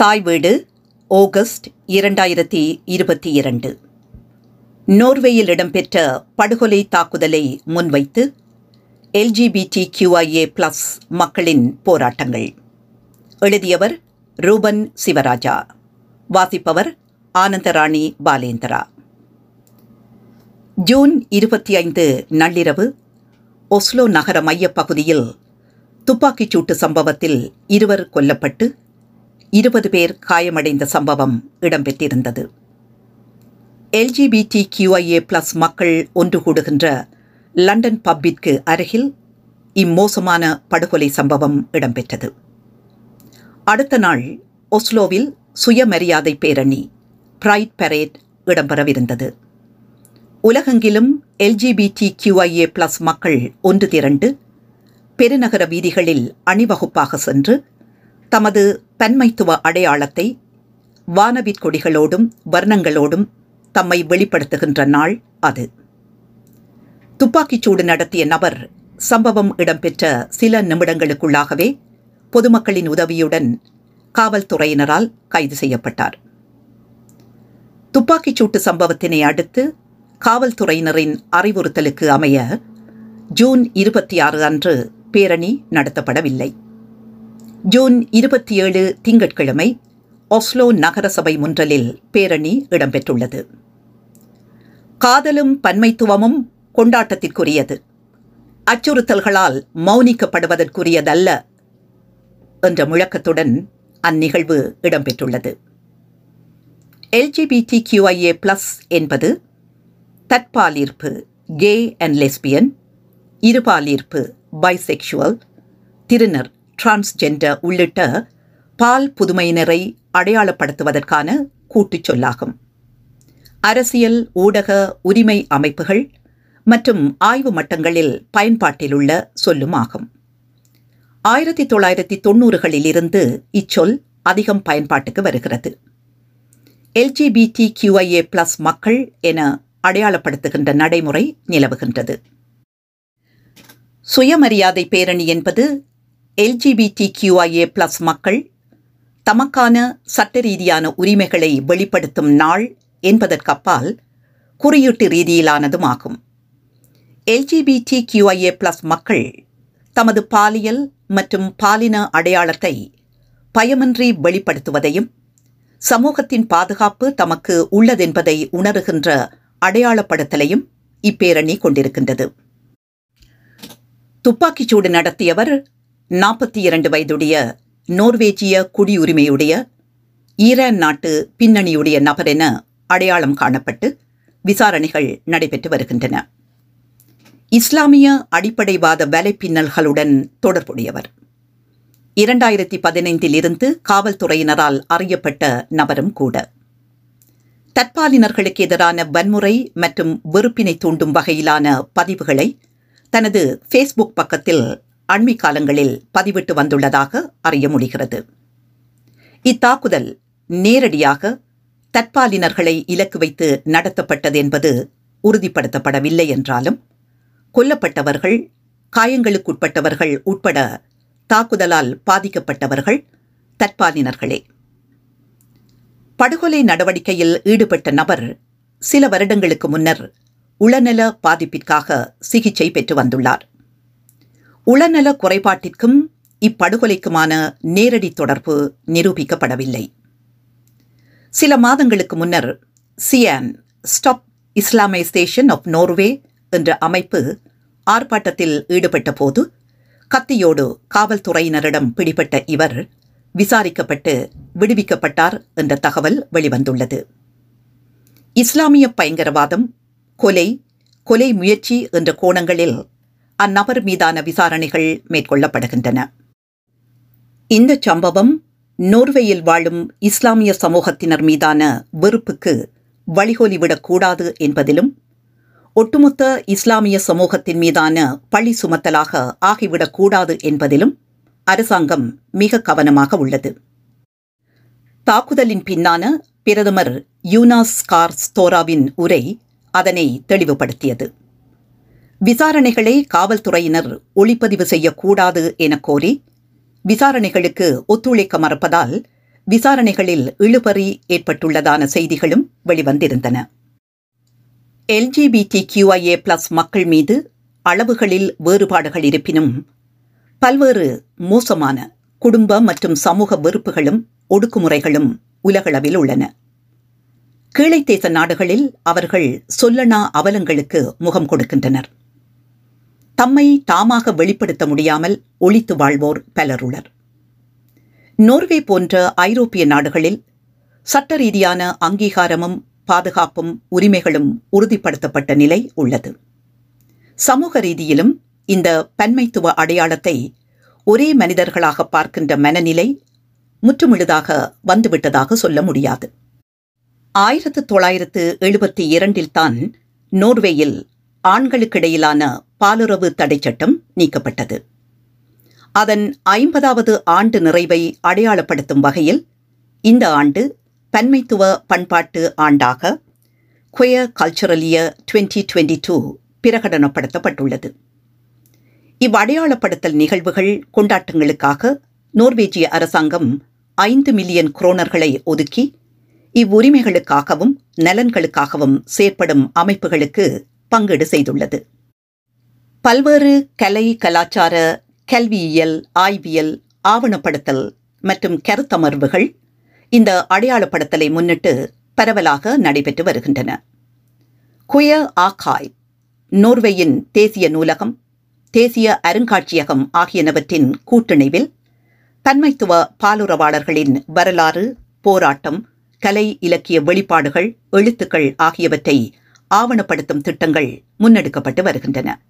தாய் வீடு ஆகஸ்ட் இரண்டாயிரத்தி இருபத்தி இரண்டு. நோர்வேயில் இடம்பெற்ற படுகொலை தாக்குதலை முன்வைத்து எல்ஜிபிடி கியூஐஏ பிளஸ் மக்களின் போராட்டங்கள். எழுதியவர் ரூபன் சிவராஜா. வாசிப்பவர் ஆனந்தராணி பாலேந்திரா. ஜூன் இருபத்தி ஐந்து நள்ளிரவு ஒஸ்லோ நகர மையப்பகுதியில் துப்பாக்கிச் சூட்டு சம்பவத்தில் இருவர் கொல்லப்பட்டு இருபது பேர் காயமடைந்த சம்பவம் இடம்பெற்றிருந்தது. எல்ஜிபிடி கியூஐஏ பிளஸ் மக்கள் ஒன்று கூடுகின்ற லண்டன் பப்பிற்கு அருகில் இம்மோசமான படுகொலை சம்பவம் இடம்பெற்றது. அடுத்த நாள் ஒஸ்லோவில் சுயமரியாதை பேரணி பிரைட் பரேட் இடம்பெறவிருந்தது. உலகெங்கிலும் எல்ஜிபிடி கியூஐஏ பிளஸ் மக்கள் ஒன்று திரண்டு பெருநகர வீதிகளில் அணிவகுப்பாக சென்று தமது பன்மைத்துவ அடையாளத்தை வானவிற் கொடிகளோடும் வர்ணங்களோடும் தம்மை வெளிப்படுத்துகின்ற நாள் அது. துப்பாக்கிச்சூடு நடத்திய நபர் சம்பவம் இடம்பெற்ற சில நிமிடங்களுக்குள்ளாகவே பொதுமக்களின் உதவியுடன் காவல்துறையினரால் கைது செய்யப்பட்டார். துப்பாக்கிச்சூட்டு சம்பவத்தினை அடுத்து காவல்துறையினரின் அறிவுறுத்தலுக்கு அமைய ஜூன் இருபத்தி ஆறு அன்று பேரணி நடத்தப்படவில்லை. ஜூன் இருபத்தி ஏழு திங்கட்கிழமை ஒஸ்லோ நகரசபை முன்றலில் பேரணி இடம்பெற்றுள்ளது. காதலும் பன்மைத்துவமும் கொண்டாட்டத்திற்குரியது. அச்சுறுத்தல்களால் மௌனிக்கப்படுவதற்குரியதல்ல என்ற முழக்கத்துடன் அந்நிகழ்வு இடம்பெற்றுள்ளது. எல்ஜிபிடி கியூஐஏ பிளஸ் என்பது தற்பாலீர்ப்பு கே அண்ட் லெஸ்பியன் இருபாலீர்ப்பு பைசெக்ஷுவல் திருநர் டிரான்ஸ்ஜெண்டர் உள்ளிட்ட பால் புதுமையினரை அடையாளப்படுத்துவதற்கான கூட்டுச் சொல்லாகும். அரசியல் ஊடக உரிமை அமைப்புகள் மற்றும் ஆய்வு மட்டங்களில் பயன்பாட்டிலுள்ள சொல்லும் ஆகும் ஆயிரத்தி தொள்ளாயிரத்தி தொண்ணூறுகளில் இருந்து இச்சொல் அதிகம் பயன்பாட்டுக்கு வருகிறது. எல்ஜிபிடி கியூஐஏ பிளஸ் மக்கள் என அடையாளப்படுத்துகின்ற நடைமுறை நிலவுகின்றது. சுயமரியாதை பேரணி என்பது எல்ஜிபிடி கியூஐஏ பிளஸ் மக்கள் தமக்கான சட்ட ரீதியான உரிமைகளை வெளிப்படுத்தும் நாள் என்பதற்கப்பால் குறியீட்டு ரீதியிலானதும் ஆகும். எல்ஜிபிடி கியூஐஏ பிளஸ் மக்கள் தமது பாலியல் மற்றும் பாலின அடையாளத்தை பயமின்றி வெளிப்படுத்துவதையும் சமூகத்தின் பாதுகாப்பு தமக்கு உள்ளதென்பதை உணருகின்ற அடையாளப்படுத்தலையும் இப்பேரணி கொண்டிருக்கின்றது. துப்பாக்கிச்சூடு நடத்தியவர் நாற்பத்தி இரண்டு வயதுடைய நோர்வேஜிய குடியுரிமையுடைய ஈரான் நாட்டு பின்னணியுடைய நபர் என அடையாளம் காணப்பட்டு விசாரணைகள் நடைபெற்று வருகின்றன. இஸ்லாமிய அடிப்படைவாத வலைப்பின்னல்களுடன் தொடர்புடையவர். இரண்டாயிரத்தி பதினைந்தில் இருந்து காவல்துறையினரால் அறியப்பட்ட நபரும் கூட. தற்பாலினர்களுக்கு எதிரான வன்முறை மற்றும் வெறுப்பினை தூண்டும் வகையிலான பதிவுகளை தனது ஃபேஸ்புக் பக்கத்தில் அண்மை காலங்களில் பதிவிட்டு வந்துள்ளதாக அறிய முடிகிறது. இத்தாக்குதல் நேரடியாக தற்பாலினர்களை இலக்கு வைத்து நடத்தப்பட்டது என்பது உறுதிப்படுத்தப்படவில்லை என்றாலும் கொல்லப்பட்டவர்கள் காயங்களுக்குட்பட்டவர்கள் உட்பட தாக்குதலால் பாதிக்கப்பட்டவர்கள் தற்பாலினர்களே. படுகொலை நடவடிக்கையில் ஈடுபட்ட நபர் சில வருடங்களுக்கு முன்னர் உளநல பாதிப்பிற்காக சிகிச்சை பெற்று வந்துள்ளார். உளநல குறைபாட்டிற்கும் இப்படுகொலைக்குமான நேரடி தொடர்பு நிரூபிக்கப்படவில்லை. சில மாதங்களுக்கு முன்னர் SIAN stop Islamisation of Norway என்ற அமைப்பு ஆர்ப்பாட்டத்தில் ஈடுபட்ட போது கத்தியோடு காவல்துறையினரிடம் பிடிபட்ட இவர் விசாரிக்கப்பட்டு விடுவிக்கப்பட்டார் என்ற தகவல் வெளிவந்துள்ளது. இஸ்லாமிய பயங்கரவாதம் கொலை கொலை முயற்சி என்ற கோணங்களில் அந்நபர் மீதான விசாரணைகள் மேற்கொள்ளப்படுகின்றன. இந்த சம்பவம் நோர்வேயில் வாழும் இஸ்லாமிய சமூகத்தினர் மீதான வெறுப்புக்கு வழிகோலிவிடக்கூடாது என்பதிலும் ஒட்டுமொத்த இஸ்லாமிய சமூகத்தின் மீதான பழி சுமத்தலாக ஆகிவிடக்கூடாது என்பதிலும் அரசாங்கம் மிக கவனமாக உள்ளது. தாக்குதலின் பின்னான பிரதமர் யூனாஸ் கார்ஸ் தோராவின் உரை அதனை தெளிவுபடுத்தியது. விசாரணைகளை காவல்துறையினர் ஒளிப்பதிவு செய்யக்கூடாது என கோரி விசாரணைகளுக்கு ஒத்துழைக்க மறுப்பதால் விசாரணைகளில் இழுபறி ஏற்பட்டுள்ளதான செய்திகளும் வெளிவந்திருந்தன. எல்ஜிபிடி கியூஐஏ பிளஸ் மக்கள் மீது அளவுகளில் வேறுபாடுகள் இருப்பினும் பல்வேறு மோசமான குடும்ப மற்றும் சமூக வெறுப்புகளும் ஒடுக்குமுறைகளும் உலகளவில் உள்ளன. கீழைத்தேச நாடுகளில் அவர்கள் சொல்லனா அவலங்களுக்கு முகம் கொடுக்கின்றனர். தம்மை தாமாக வெளிப்படுத்த முடியாமல் ஒழித்து வாழ்வோர் பலருளர். நோர்வே போன்ற ஐரோப்பிய நாடுகளில் சட்ட ரீதியான அங்கீகாரமும் பாதுகாப்பும் உரிமைகளும் உறுதிப்படுத்தப்பட்ட நிலை உள்ளது. சமூக ரீதியிலும் இந்த பன்மைத்துவ அடையாளத்தை ஒரே மனிதர்களாக பார்க்கின்ற மனநிலை முற்றுமுழுதாக வந்துவிட்டதாக சொல்ல முடியாது. ஆயிரத்து தொள்ளாயிரத்து எழுபத்தி இரண்டில்தான் நோர்வேயில் ஆண்களுக்கிடையிலான பாலுறவு தடை சட்டம் நீக்கப்பட்டது. அதன் ஐம்பதாவது ஆண்டு நிறைவை அடையாளப்படுத்தும் வகையில் இந்த ஆண்டு பன்மைத்துவ பண்பாட்டு ஆண்டாக குயர் கல்ச்சுரலிய டுவெண்ட்டி டுவெண்ட்டி டூ பிரகடனப்படுத்தப்பட்டுள்ளது. இவ்வடையாளப்படுத்தல் நிகழ்வுகள் கொண்டாட்டங்களுக்காக நோர்வேஜிய அரசாங்கம் ஐந்து மில்லியன் குரோனர்களை ஒதுக்கி இவ்வுரிமைகளுக்காகவும் நலன்களுக்காகவும் செயற்படும் அமைப்புகளுக்கு பங்கீடு செய்துள்ளது. பல்வேறு கலை கலாச்சார கல்வியியல் ஆய்வியல் ஆவணப்படுத்தல் மற்றும் கருத்தமர்வுகள் இந்த அடையாளப்படுத்தலை முன்னிட்டு பரவலாக நடைபெற்று வருகின்றன. குய ஆகாய் நோர்வேயின் தேசிய நூலகம் தேசிய அருங்காட்சியகம் ஆகியனவற்றின் கூட்டிணைவில் தன்மைத்துவ பாலுறவாளர்களின் வரலாறு போராட்டம் கலை இலக்கிய வெளிப்பாடுகள் எழுத்துக்கள் ஆகியவற்றை ஆவணப்படுத்தும் திட்டங்கள் முன்னெடுக்கப்பட்டு வருகின்றன.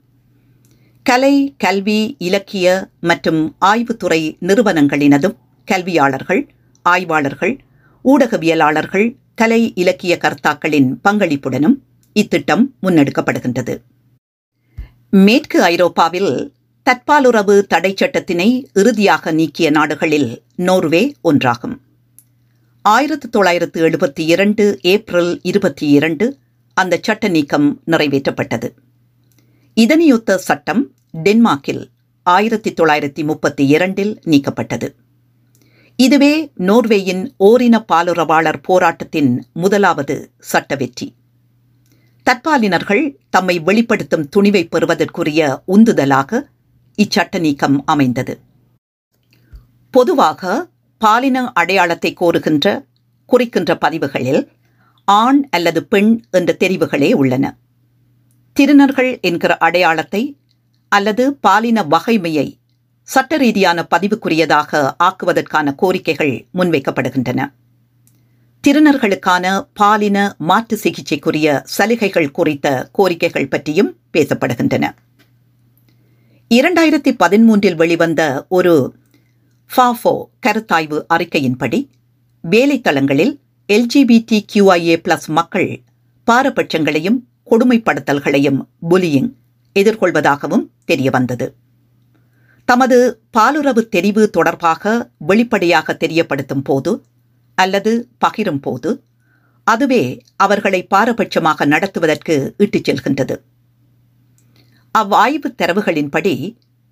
கலை கல்வி இலக்கிய மற்றும் ஆய்வுத்துறை நிறுவனங்களினதும் கல்வியாளர்கள் ஆய்வாளர்கள் ஊடகவியலாளர்கள் கலை இலக்கிய கர்த்தாக்களின் பங்களிப்புடனும் இத்திட்டம் முன்னெடுக்கப்படுகின்றது. மேற்கு ஐரோப்பாவில் தற்பாலுறவு தடை சட்டத்தினை இறுதியாக நீக்கிய நாடுகளில் நோர்வே ஒன்றாகும். ஆயிரத்து தொள்ளாயிரத்து எழுபத்தி இரண்டு ஏப்ரல் இருபத்தி இரண்டு அந்த சட்ட நீக்கம் நிறைவேற்றப்பட்டது. இதனையொத்த சட்டம் டென்மார்க்கில் ஆயிரத்தி தொள்ளாயிரத்தி முப்பத்தி இரண்டில் நீக்கப்பட்டது. இதுவே நோர்வேயின் ஓரின பாலுறவாளர் போராட்டத்தின் முதலாவது சட்ட வெற்றி. தற்பாலினர்கள் தம்மை வெளிப்படுத்தும் துணிவை பெறுவதற்குரிய உந்துதலாக இச்சட்ட நீக்கம் அமைந்தது. பொதுவாக பாலின அடையாளத்தை கோருகின்ற குறிக்கின்ற பதிவுகளில் ஆண் அல்லது பெண் என்ற தெரிவுகளே உள்ளன. திருநர்கள் என்கிற அடையாளத்தை அல்லது பாலின வகைமையை சட்ட ரீதியான பதிவுக்குரியதாக ஆக்குவதற்கான கோரிக்கைகள் முன்வைக்கப்படுகின்றன. திருநர்களுக்கான பாலின மாற்று சிகிச்சைக்குரிய சலுகைகள் குறித்த கோரிக்கைகள் பற்றியும் பேசப்படுகின்றன. இரண்டாயிரத்தி பதிமூன்றில் வெளிவந்த ஒரு ஃபாஃபோ கருத்தாய்வு அறிக்கையின்படி வேலைத்தளங்களில் எல்ஜிபிடி கியூஐஏ பிளஸ் மக்கள் பாரபட்சங்களையும் கொடுமைப்படுத்தல்களையும் புலியிங் எதிர்கொள்வதாகவும் தெரியவந்தது. தமது பாலுறவு தெரிவு தொடர்பாக வெளிப்படையாக தெரியப்படுத்தும் போது அல்லது பகிரும் போது அதுவே அவர்களை பாரபட்சமாக நடத்துவதற்கு இட்டுச் செல்கின்றது. அவ்வாய்வு தரவுகளின்படி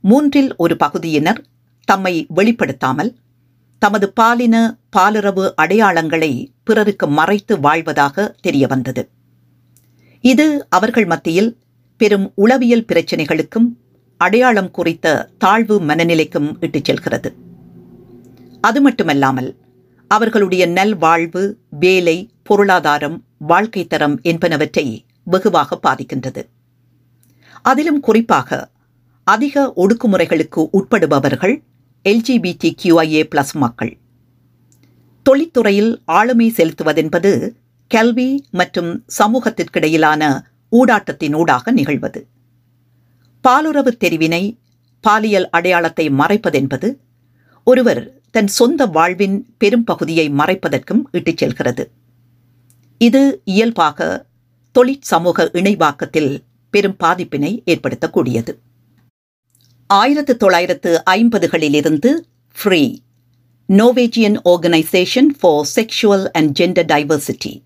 மூன்றில் ஒரு பகுதியினர் தம்மை வெளிப்படுத்தாமல் தமது பாலின பாலுறவு அடையாளங்களை பிறருக்கு மறைத்து வாழ்வதாக தெரியவந்தது. இது அவர்கள் மத்தியில் பெரும் உளவியல் பிரச்சினைகளுக்கும் அடையாளம் குறித்த தாழ்வு மனநிலைக்கும் இட்டுச் செல்கிறது. அது மட்டுமல்லாமல் அவர்களுடைய நல்வாழ்வு வேலை பொருளாதாரம் வாழ்க்கை தரம் என்பனவற்றை வெகுவாக பாதிக்கின்றது. அதிலும் குறிப்பாக அதிக ஒடுக்குமுறைகளுக்கு உட்படுபவர்கள் எல்ஜிபிடி கியூஐஏ பிளஸ் மக்கள். தொழில்துறையில் ஆளுமை செலுத்துவதென்பது கல்வி மற்றும் சமூகத்திற்கிடையிலான ஊடாட்டத்தினூடாக நிகழ்வது. பாலுறவு தெரிவினை பாலியல் அடையாளத்தை மறைப்பதென்பது ஒருவர் தன் சொந்த வாழ்வின் பெரும் பகுதியை மறைப்பதற்கும் இட்டுச் செல்கிறது. இது இயல்பாக தொழிற்சமூக இணைவாக்கத்தில் பெரும் பாதிப்பினை ஏற்படுத்தக்கூடியது. ஆயிரத்து தொள்ளாயிரத்து ஐம்பதுகளிலிருந்து free Norwegian organisation for sexual and gender diversity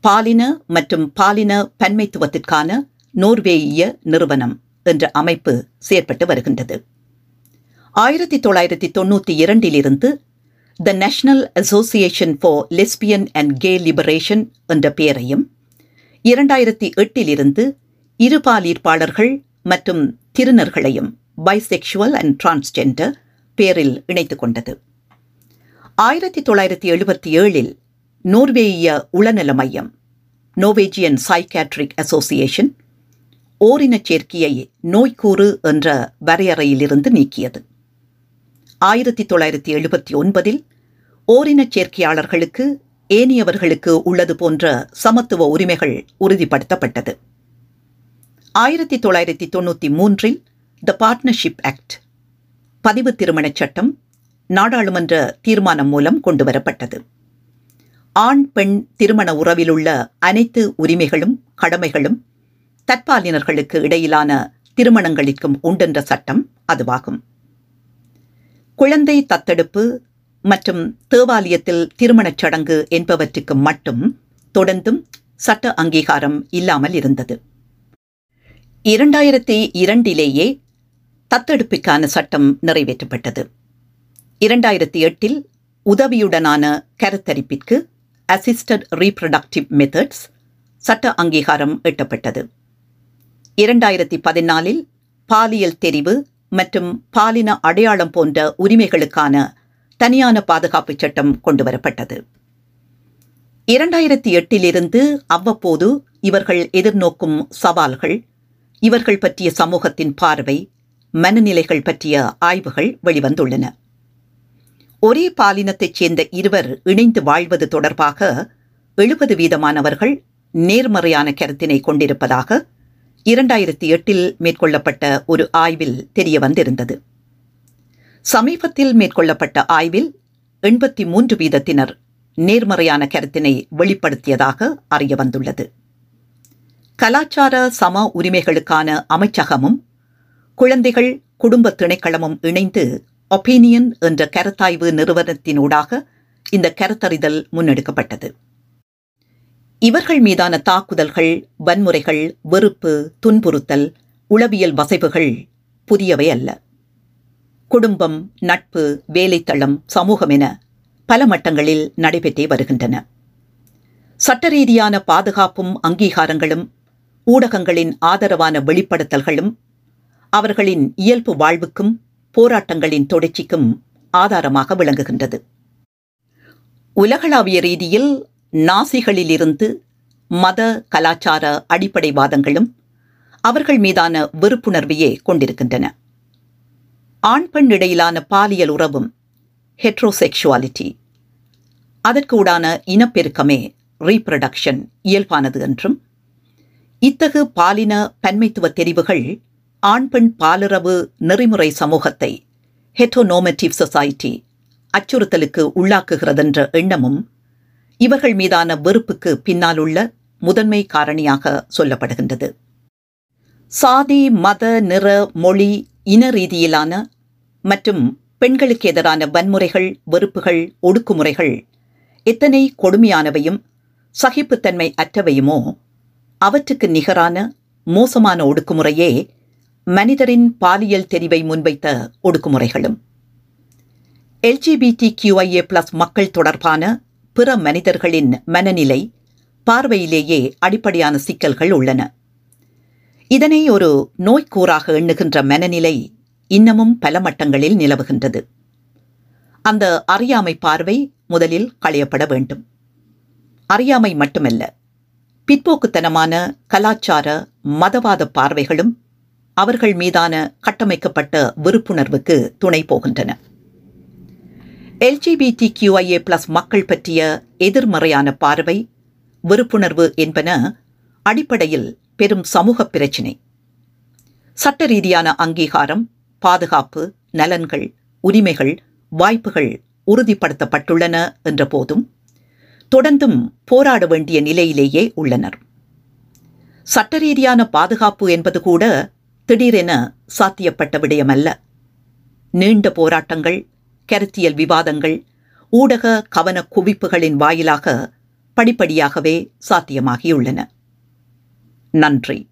பாலின மற்றும் பாலின பன்மைத்துவத்திற்கான நோர்வேய நிறுவனம் என்ற அமைப்பு செயற்பட்டு வருகின்றது. ஆயிரத்தி தொள்ளாயிரத்தி தொண்ணூற்றி இரண்டிலிருந்து the national association for lesbian and gay liberation என்ற பெயரையும் இரண்டாயிரத்தி எட்டிலிருந்து இருபாலீர்ப்பாளர்கள் மற்றும் திருநர்களையும் பைசெக்ஷுவல் அண்ட் டிரான்ஸ்ஜெண்டர் பேரில் இணைத்து கொண்டது. ஆயிரத்தி தொள்ளாயிரத்தி எழுபத்தி ஏழில் நோர்வேய உளநல மையம் நோவேஜியன் சைக்காட்ரிக் அசோசியேஷன் ஓரினச் சேர்க்கையை நோய்க்கூறு என்ற வரையறையிலிருந்து நீக்கியது. ஆயிரத்தி தொள்ளாயிரத்தி எழுபத்தி ஒன்பதில் ஓரினச் சேர்க்கையாளர்களுக்கு ஏனியவர்களுக்கு உள்ளது போன்ற சமத்துவ உரிமைகள் உறுதிப்படுத்தப்பட்டது. ஆயிரத்தி தொள்ளாயிரத்தி தொண்ணூற்றி மூன்றில் த பார்ட்னர்ஷிப் ஆக்ட் பதிவு திருமணச் சட்டம் நாடாளுமன்ற தீர்மானம் மூலம் கொண்டுவரப்பட்டது. ஆண் பெண் திருமண உறவிலுள்ள அனைத்து உரிமைகளும் கடமைகளும் தற்பாலினர்களுக்கு இடையிலான திருமணங்களுக்கும் உண்டென்ற சட்டம் அதுவாகும். குழந்தை தத்தெடுப்பு மற்றும் தேவாலயத்தில் திருமணச் சடங்கு என்பவற்றுக்கு மட்டும் தொடர்ந்தும் சட்ட அங்கீகாரம் இல்லாமல் இருந்தது. இரண்டாயிரத்தி இரண்டிலேயே தத்தெடுப்பிற்கான சட்டம் நிறைவேற்றப்பட்டது. இரண்டாயிரத்தி எட்டில் உதவியுடனான கருத்தரிப்பிற்கு அசிஸ்டட் ரீப்ரடக்டிவ் மெத்தட்ஸ் சட்ட அங்கீகாரம் எட்டப்பட்டது. இரண்டாயிரத்தி பதினாலில் பாலியல் தெரிவு மற்றும் பாலின அடையாளம் போன்ற உரிமைகளுக்கான தனியான பாதுகாப்பு சட்டம் கொண்டுவரப்பட்டது. இரண்டாயிரத்தி எட்டிலிருந்து அவ்வப்போது இவர்கள் எதிர்நோக்கும் சவால்கள் இவர்கள் பற்றிய சமூகத்தின் பார்வை மனநிலைகள் பற்றிய ஆய்வுகள் வெளிவந்துள்ளன. ஒரே பாலினத்தைச் சேர்ந்த இருவர் இணைந்து வாழ்வது தொடர்பாக எழுபது வீதமானவர்கள் நேர்மறையான கருத்தினை கொண்டிருப்பதாக இரண்டாயிரத்தி எட்டில் மேற்கொள்ளப்பட்ட ஒரு ஆய்வில் தெரிய வந்திருந்தது சமீபத்தில் மேற்கொள்ளப்பட்ட ஆய்வில் எண்பத்தி மூன்று வீதத்தினர் நேர்மறையான கருத்தினை வெளிப்படுத்தியதாக அறிய வந்துள்ளது கலாச்சார சம உரிமைகளுக்கான அமைச்சகமும் குழந்தைகள் குடும்ப திணைக்களமும் இணைந்து ஒப்பீனியன் என்ற கருத்தாய்வு நிறுவனத்தினூடாக இந்த கருத்தறிதல் முன்னெடுக்கப்பட்டது. இவர்கள் மீதான தாக்குதல்கள் வன்முறைகள் வெறுப்பு துன்புறுத்தல் உளவியல் வசைவுகள் புதியவை அல்ல. குடும்பம் நட்பு வேலைத்தளம் சமூகம் என பல மட்டங்களில் நடைபெற்றே வருகின்றன. சட்டரீதியான பாதுகாப்பும் அங்கீகாரங்களும் ஊடகங்களின் ஆதரவான வெளிப்படுத்தல்களும் அவர்களின் இயல்பு வாழ்வுக்கும் போராட்டங்களின் தொடர்ச்சிக்கும் ஆதாரமாக விளங்குகின்றது. உலகளாவிய ரீதியில் நாசிகளிலிருந்து மத கலாச்சார அடிப்படைவாதங்களும் அவர்கள் மீதான வெறுப்புணர்வையே கொண்டிருக்கின்றன. ஆண் பெண் இடையிலான பாலியல் உறவும் ஹெட்ரோசெக்ஷுவாலிட்டி அதற்கு உடான இனப்பெருக்கமே ரீப்ரடக்ஷன் இயல்பானது என்றும் இத்தகு பாலின பன்மைத்துவ தெரிவுகள் ஆண் பெண் பாலுறவு நெறிமுறை சமூகத்தை ஹெட்டோனோமேட்டிவ் சொசைட்டி அச்சுறுத்தலுக்கு உள்ளாக்குகிறதென்ற எண்ணமும் இவர்கள் மீதான வெறுப்புக்கு பின்னாலுள்ள முதன்மை காரணியாக சொல்லப்படுகின்றது. சாதி மத நிற மொழி இன ரீதியிலான மற்றும் பெண்களுக்கு எதிரான வன்முறைகள் வெறுப்புகள் ஒடுக்குமுறைகள் எத்தனை கொடுமையானவையும் சகிப்புத்தன்மை அற்றவையுமோ அவற்றுக்கு நிகரான மோசமான ஒடுக்குமுறையே மனிதரின் பாலியல் தெரிவை முன்வைத்த ஒடுக்குமுறைகளும். எல்ஜிபிடி கியூஐஏ பிளஸ் மக்கள் தொடர்பான பிற மனிதர்களின் மனநிலை பார்வையிலேயே அடிப்படையான சிக்கல்கள் உள்ளன. இதனை ஒரு நோய்க்கூறாக எண்ணுகின்ற மனநிலை இன்னமும் பல மட்டங்களில் நிலவுகின்றது. அந்த அறியாமை பார்வை முதலில் களையப்பட வேண்டும். அறியாமை மட்டுமல்ல பிற்போக்குத்தனமான கலாச்சார மதவாத பார்வைகளும் அவர்கள் மீதான கட்டமைக்கப்பட்ட வெறுப்புணர்வுக்கு துணை போகின்றன. எல்ஜிபிடி கியூஐஏ பிளஸ் மக்கள் பற்றிய எதிர்மறையான பார்வை வெறுப்புணர்வு என்பன அடிப்படையில் பெரும் சமூக பிரச்சினை. சட்ட ரீதியான அங்கீகாரம் பாதுகாப்பு நலன்கள் உரிமைகள் வாய்ப்புகள் உறுதிப்படுத்தப்பட்டுள்ளன என்ற போதும் தொடர்ந்தும் போராட வேண்டிய நிலையிலேயே உள்ளனர். சட்டரீதியான பாதுகாப்பு என்பது கூட திடீரென சாத்தியப்பட்ட விடயமல்ல. நீண்ட போராட்டங்கள் கருத்தியல் விவாதங்கள் ஊடக கவன குவிப்புகளின் வாயிலாக படிப்படியாகவே சாத்தியமாகியுள்ளன. நன்றி.